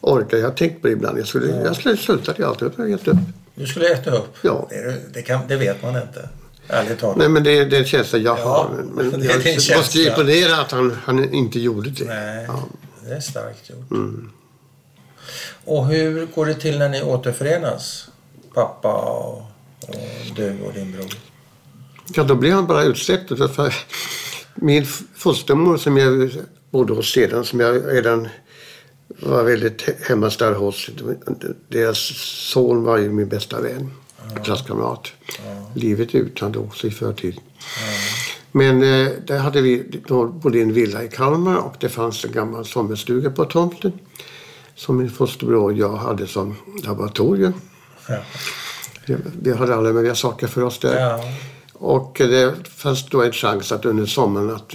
orka. Jag har tänkt på det ibland. Jag skulle, jag skulle sluta det. Jag gett upp. Du skulle äta upp. Ja. Det, det, kan, det vet man inte. Ärligt talat. Nej men det, det är en känsla jag Ja, har. Men det jag måste imponera att han, han inte gjorde det. Nej, Ja. det är starkt gjort. Mm. Och hur går det till när ni återförenas? Pappa och, och du och din bror. Ja, då blev han bara utsläppt. För min fostermor som jag bodde hos sedan, som jag redan var väldigt he- hemmastad hos. Deras son var ju min bästa vän, klasskamrat. Livet ut, han dog i förtid. Men eh, där hade vi då bodde i en villa i Kalmar och det fanns en gammal sommarstuga på tomten. Som min fosterbror och jag hade som laboratorium. Ja. Vi- Vi hade alla möjliga saker för oss där. Ja. Och det fanns då en chans att under sommaren att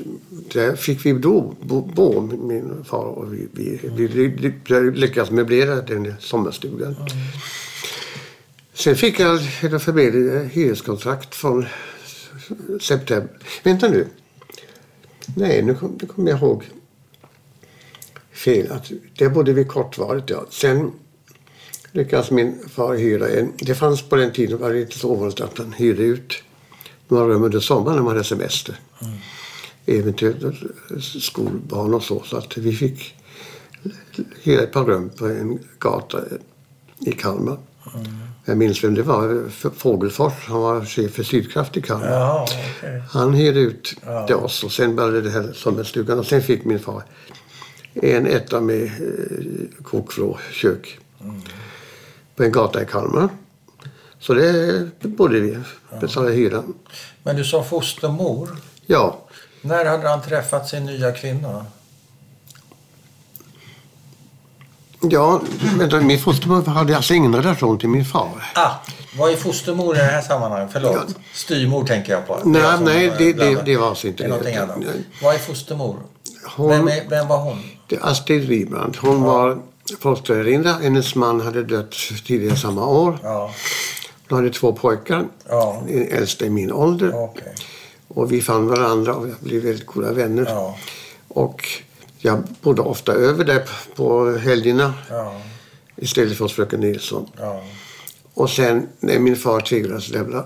där fick vi då bo, bo min far och vi, vi, vi, vi, vi lyckades möblera den sommarstugan. Sen fick jag familjen hyreskontrakt från september. Vänta nu. Nej, nu kommer kom jag ihåg fel. Att det bodde vi kortvarigt. Ja. Sen lyckades min far hyra en. Det fanns på den tiden var det inte så ovanligt att man hyrde ut några rum under sommaren när man hade semester. Eventuellt skolbarn och så. Så att vi fick hyra ett par rum på en gata i Kalmar. Jag minns vem det var. Fågelfors. Han var chef för Sydkraft i Kalmar. Jaha, okej. Han hyrde ut Ja. till oss och sen började det här sommarstugan och sen fick min far en etta med eh, kokvrå, kök på en gata i Kalmar. Så det bodde vi, betalade hyran. Men du sa fostermor. Ja, När hade han träffat sin nya kvinna? ja men min fostermor hade alltså ingen relation till min far. Ah, vad är fostermor i det här sammanhanget? Förlåt. Styrmor tänker jag på. Det Nej, det, det, det var alltså inte Det är det. annat. Vad är fostermor? Hon, Vem, är, vem var hon? Astrid Wibrand. Hon var fosterlärarinna. Hennes man hade dött tidigare samma år. Ja, Hon hade två pojkar. ja, Den äldsta i min ålder. okej. Och vi fann varandra och blev väldigt goda vänner. Ja, Och jag bodde ofta över där på helgerna. ja. istället för hos fröken Nilsson. Ja. Och sen när min far tvingades lämna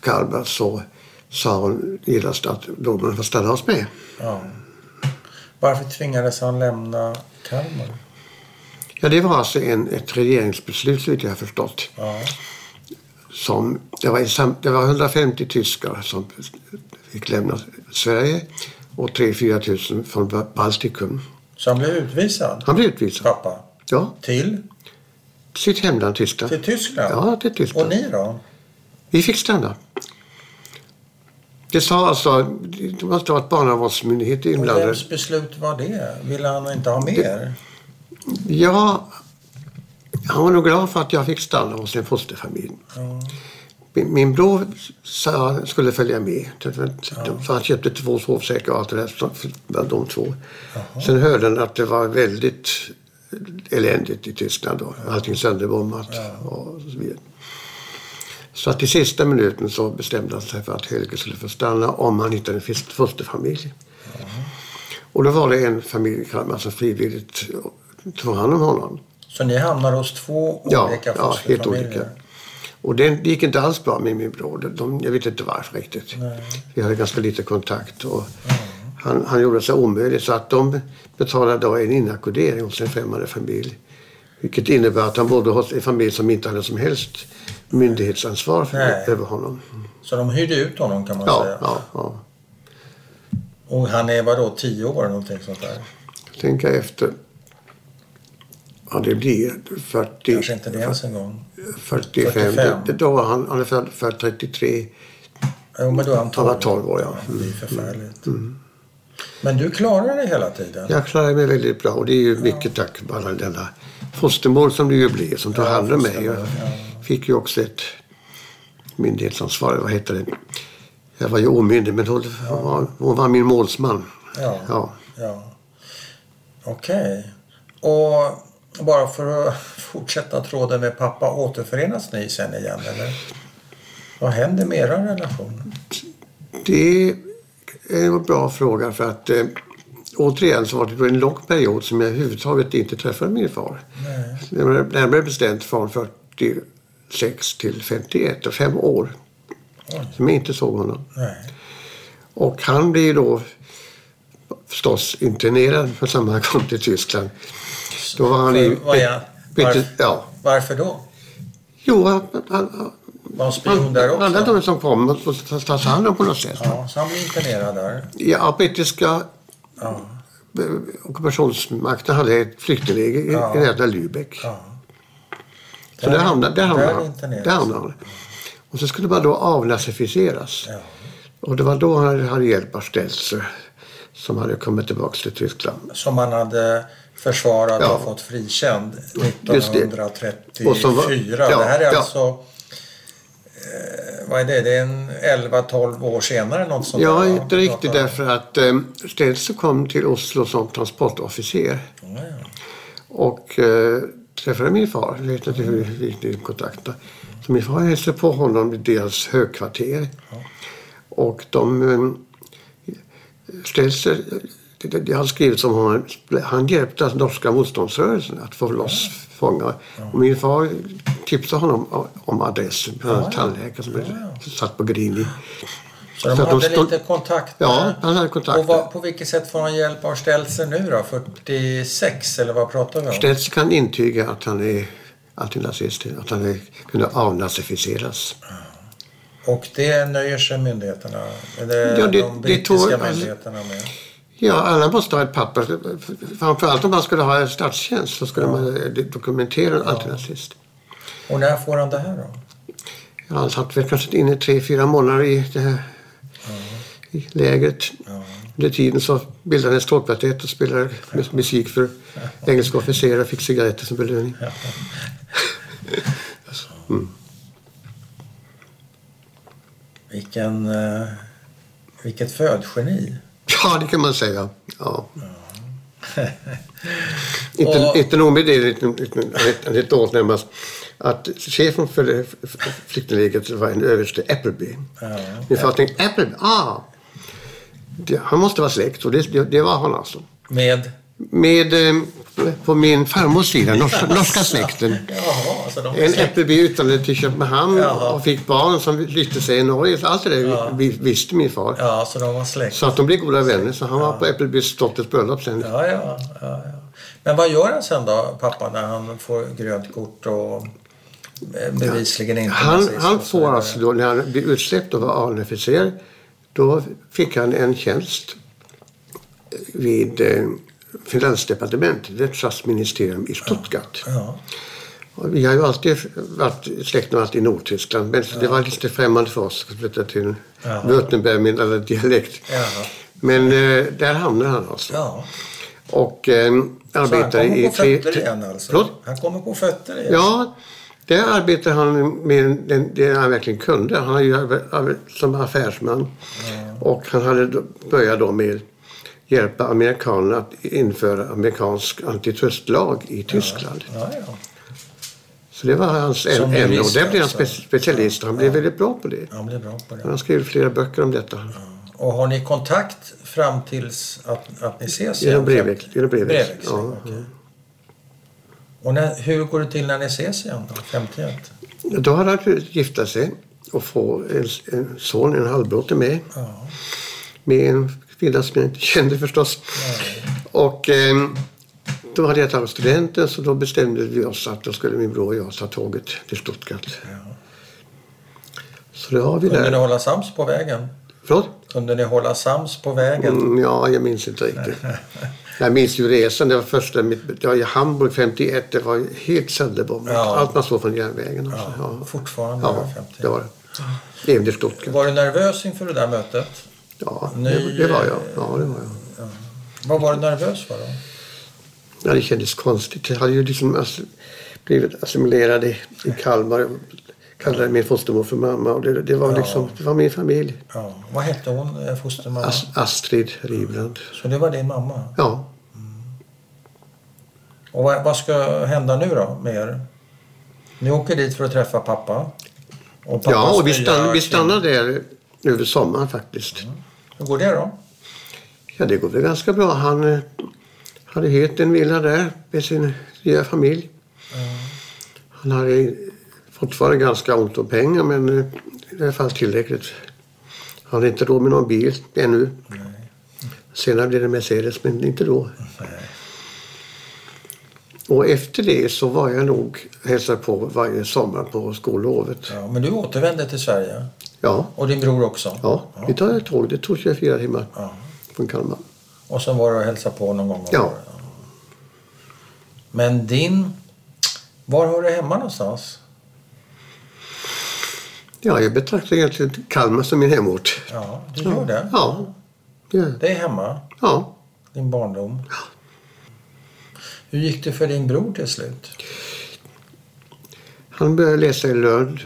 Kalmar så sa hon genast att då man får stanna hos mig. ja. Varför tvingades han lämna Kalmar? Ja, det var alltså en, ett regeringsbeslut så jag har förstått. Ja. Som, det, var i det var 150 tyskar som fick lämna Sverige och 3-4 tusen från Ba- Baltikum. Så han blev utvisad? Han blev utvisad. Pappa? Ja, Till? sitt hemland Tyskland. Till Tyskland? Ja, till Och Tyskland. ni då? Vi fick stanna. Det sa alltså, det måste ha varit barnavårdsmyndigheter inblandade. vems beslut var det? Ville han inte ha mer? Ja, han var nog glad för att jag fick stanna hos en fosterfamilj. Ja. Min, min bror sa skulle följa med. Så han köpte två sovsäckar och allt det där. De två. Sen hörde han att det var väldigt eländigt i Tyskland. Då. Allting sönderbombat och så vidare. Så att i sista minuten så bestämde han sig för att Helge skulle få stanna om han hittade en fosterfamilj. Och då var det en familj i Kalmar som frivilligt tog hand om honom. Så ni hamnar hos två Ja, olika ja, helt fosterfamiljer? olika. Och det gick inte alls bra med min bror. De- jag vet inte varför riktigt. Vi hade ganska lite kontakt. Och han, han gjorde sig omöjlig så att de betalade då en inackordering hos en främmande familj. Vilket innebär att han bodde hos en familj som inte hade som helst myndighetsansvar för, Nej. över honom. Så de hyrde ut honom kan man Ja, säga? ja, ja. Och han är vadå, tio år någonting sånt där? Tänka efter. Ja, det blir 40, Kanske inte det ens en gång. 45. 45. Det, då var han, han är född, född 33. Jo, men då är han 12. Han var 12 år, ja. Mm. Det är förfärligt. Men du klarar det hela tiden? Jag klarade mig väldigt bra och det är ju mycket tack vare denna fostermor som du ju blev som tog hand om mig. Jag fick ju också ett myndighetsansvar, vad heter det? Jag var ju omyndig men hon, var, hon var min målsman. Ja. Ja. Ja. Okej. Och bara för att fortsätta tråden med pappa, återförenas ni sen igen eller? Vad händer med er relation? Det är en bra fråga för att eh, återigen så var det då en lång period som jag överhuvudtaget inte träffade min far. Nej. Var närmare bestämt från 46 till 51, och fem år. Oj. Som jag inte såg honom. Nej. Och han blev då förstås internerad för samma gång till Tyskland. Då var han i... Han? Peter, Varför? ja. Varför då? Jo, han, han, Var han spion han, där alla också? de som kom och tas hand om på något sätt. Ja, så han blev internerad där. Ja, brittiska Ja. ockupationsmakten hade ett flyktingläger i Ja. i närheten av Lübeck. ja. Så där hamnade, där hamnade, han. där hamnade han. Och så skulle man då avnazificeras. Ja. Och det var då han hade, hjälp av Stelzer som hade kommit tillbaka till Tyskland. Som han hade försvarat Ja. och fått frikänd Just det. 1934. Och var- ja, det här är ja. alltså... Eh, vad är det? Det är en 11-12 år senare något sånt Ja, inte riktigt därför att eh, Stelzer kom till Oslo som transportofficer ja. och eh, träffade min far. Vet inte hur vi gick i kontakt. Så min far hälsade på honom i deras högkvarter. Och de... Eh, Stelzer, det, det, det har skrivits om honom. Han hjälpte den norska motståndsrörelsen att få loss fångar. Och min far tipsade honom om- adressen. Hade en tandläkare som satt på Grini. Så de Så att de hade stod- lite kontakt Ja, han hade kontakt. Och vad, på vilket sätt får han hjälp av Stelzer nu då? 46 eller vad pratar vi om? Stelzer kan intyga att han är antinazist, att han är, kunde avnazificeras. Och det nöjer sig myndigheterna, eller Ja, det- de det brittiska tog- alltså- myndigheterna med? Ja, alla måste ha ett papper. Framförallt om man skulle ha statstjänst så skulle man eh, dokumentera en antinazist. Och när får han det här då? Han satt väl kanske inne tre, fyra månader i det här i lägret. Ja. Under tiden så bildade han ett stråkkvartett och spelade mus- musik för engelska officerare och fick cigaretter som belöning. Vilken, eh, vilket födgeni. Ja, det kan man säga. Ja. inte, Och- inte nog med det, ett år närmast, att chefen för flyktinglägret var en överste Appleby. Ja. Min far tänkte, Appleby, ah! Det, han måste vara släkt och det, det, det var han alltså. Med, Med eh, på min farmors sida, norska, norska släkten. Jaha, så de En Äppelby utvandrade till Köpenhamn Jaha. och fick barn som lyfte sig i Norge. Allt det där Ja. vi- visste min far. Ja, så de var släkt. Så att de blev goda vänner. Så han var på Äppelbys dotters bröllop sen. Ja, ja, ja, ja. Men vad gör han sen då, pappa, när han får grönt kort och eh, bevisligen inte Han, han får alltså då, när han blev utsläppt och var AN-officer, då fick han en tjänst vid eh, Finansdepartementet, ett statsministerium i Stuttgart. Ja, Och vi har ju alltid varit, släkten har alltid i Nordtyskland, men det var lite främmande för oss att flytta till. Württemberg med alla dialekt. Jaha. Men eh, där hamnade han alltså. ja. Och eh, Så han arbetade kommer i på fötter igen alltså? Förlåt? Han kommer på fötter igen? Ja, där arbetade han med den, det han verkligen kunde. Han har ju arbe- som affärsman. Och han hade börjat då med hjälpa amerikanerna att införa amerikansk antitrustlag i Tyskland. Ja, ja. Så det var hans en, och där blev han alltså. spe- specialist. Han blev väldigt bra på det. Han blir bra på det. Han skrev flera böcker om detta. Och har ni kontakt fram tills att, att ni ses Genom brevväxling. Genom brevväxling. Ja. okej. Och när, hur går det till när ni ses igen då, 51? Då hade han gifta sig och få en, en son, en halvbror med. Ja. Med en kvinna som jag inte kände förstås. Och eh, då hade jag tagit studenten så då bestämde vi oss att då skulle min bror och jag ta tåget till Stuttgart. Så det har vi Kunde ni där. hålla sams på vägen? Förlåt? Kunde ni hålla sams på vägen? Mm, ja, jag minns inte riktigt. Jag minns ju resan. Det var första det var i Hamburg 51. Det var helt sönderbombat. Ja. Allt man såg från järnvägen. Alltså. Ja, Ja. fortfarande Ja, 50. det var det. Även i Stuttgart. Var du nervös inför det där mötet? Ja, det, det var jag. Ja, det var jag. Vad var du nervös för då? Ja, det kändes konstigt. Jag hade ju liksom ass- blivit assimilerad i, i Kalmar. Jag kallade min fostermor för mamma. Och det, det var Ja. liksom, det var min familj. Ja. Vad hette hon, eh, fostermamma? As, Astrid Rivland. Så det var din mamma? Ja. Och vad, vad ska hända nu då med er? Ni åker dit för att träffa pappa? Och Ja, och vi, stann, vi stannade där över sommaren faktiskt. Hur går det då? Ja, det går väl ganska bra. Han eh, hade hyrt en villa där med sin nya familj. Han hade fortfarande ganska ont om pengar men eh, alla fall tillräckligt. Han hade inte råd med någon bil ännu. Senare blev det Mercedes men inte då. Och efter det så var jag nog hälsade på varje sommar på skollovet. Ja, men du återvände till Sverige? Ja, Och din bror också? ja. vi tar ett tåg. Det tog 24 timmar Ja. från Kalmar. Och sen var du och hälsade på någon gång? Ja. Men din... Var hör du hemma någonstans? Ja, jag betraktar egentligen Kalmar som min hemort. Ja, du gör det? Ja. ja. Det är hemma? ja. Din barndom? Hur gick det för din bror till slut? Han började läsa i Lund.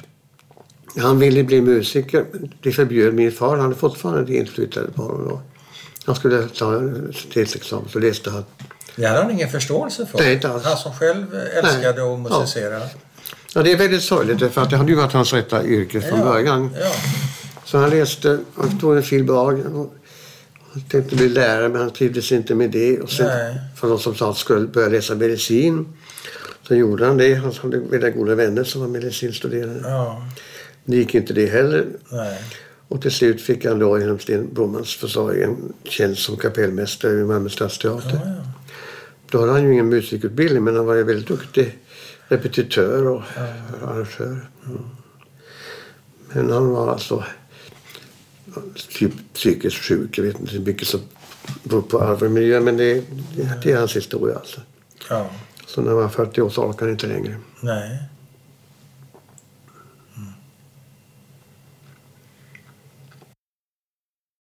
Han ville bli musiker. Det förbjöd min far. Han hade fortfarande det på honom då. Han skulle ta en universitetsexamen så läste han. Det hade han ingen förståelse för. Nej, inte alls. Han som själv älskade att musicera. Ja, det är väldigt sorgligt för att det hade ju varit hans rätta yrke från början. Ja. Så han läste, han tog en filbag och han tänkte bli lärare men han trivdes inte med det. Och sen Nej. för de som sa att han skulle börja läsa medicin. Så gjorde han det. Han hade väldigt goda vänner som var medicinstuderande. ja. Det gick inte det heller. Nej. Och till slut fick han då genom Sten Brommans försorg en tjänst som kapellmästare vid Malmö stadsteater. Ja, ja. Då hade han ju ingen musikutbildning men han var ju väldigt duktig repetitör och arrangör. Mm. Men han var alltså typ psykiskt sjuk. Jag vet inte hur mycket som beror på arv och miljö men det, det, det är hans historia alltså. ja. Så när han var 40 år så orkade han inte längre. Nej.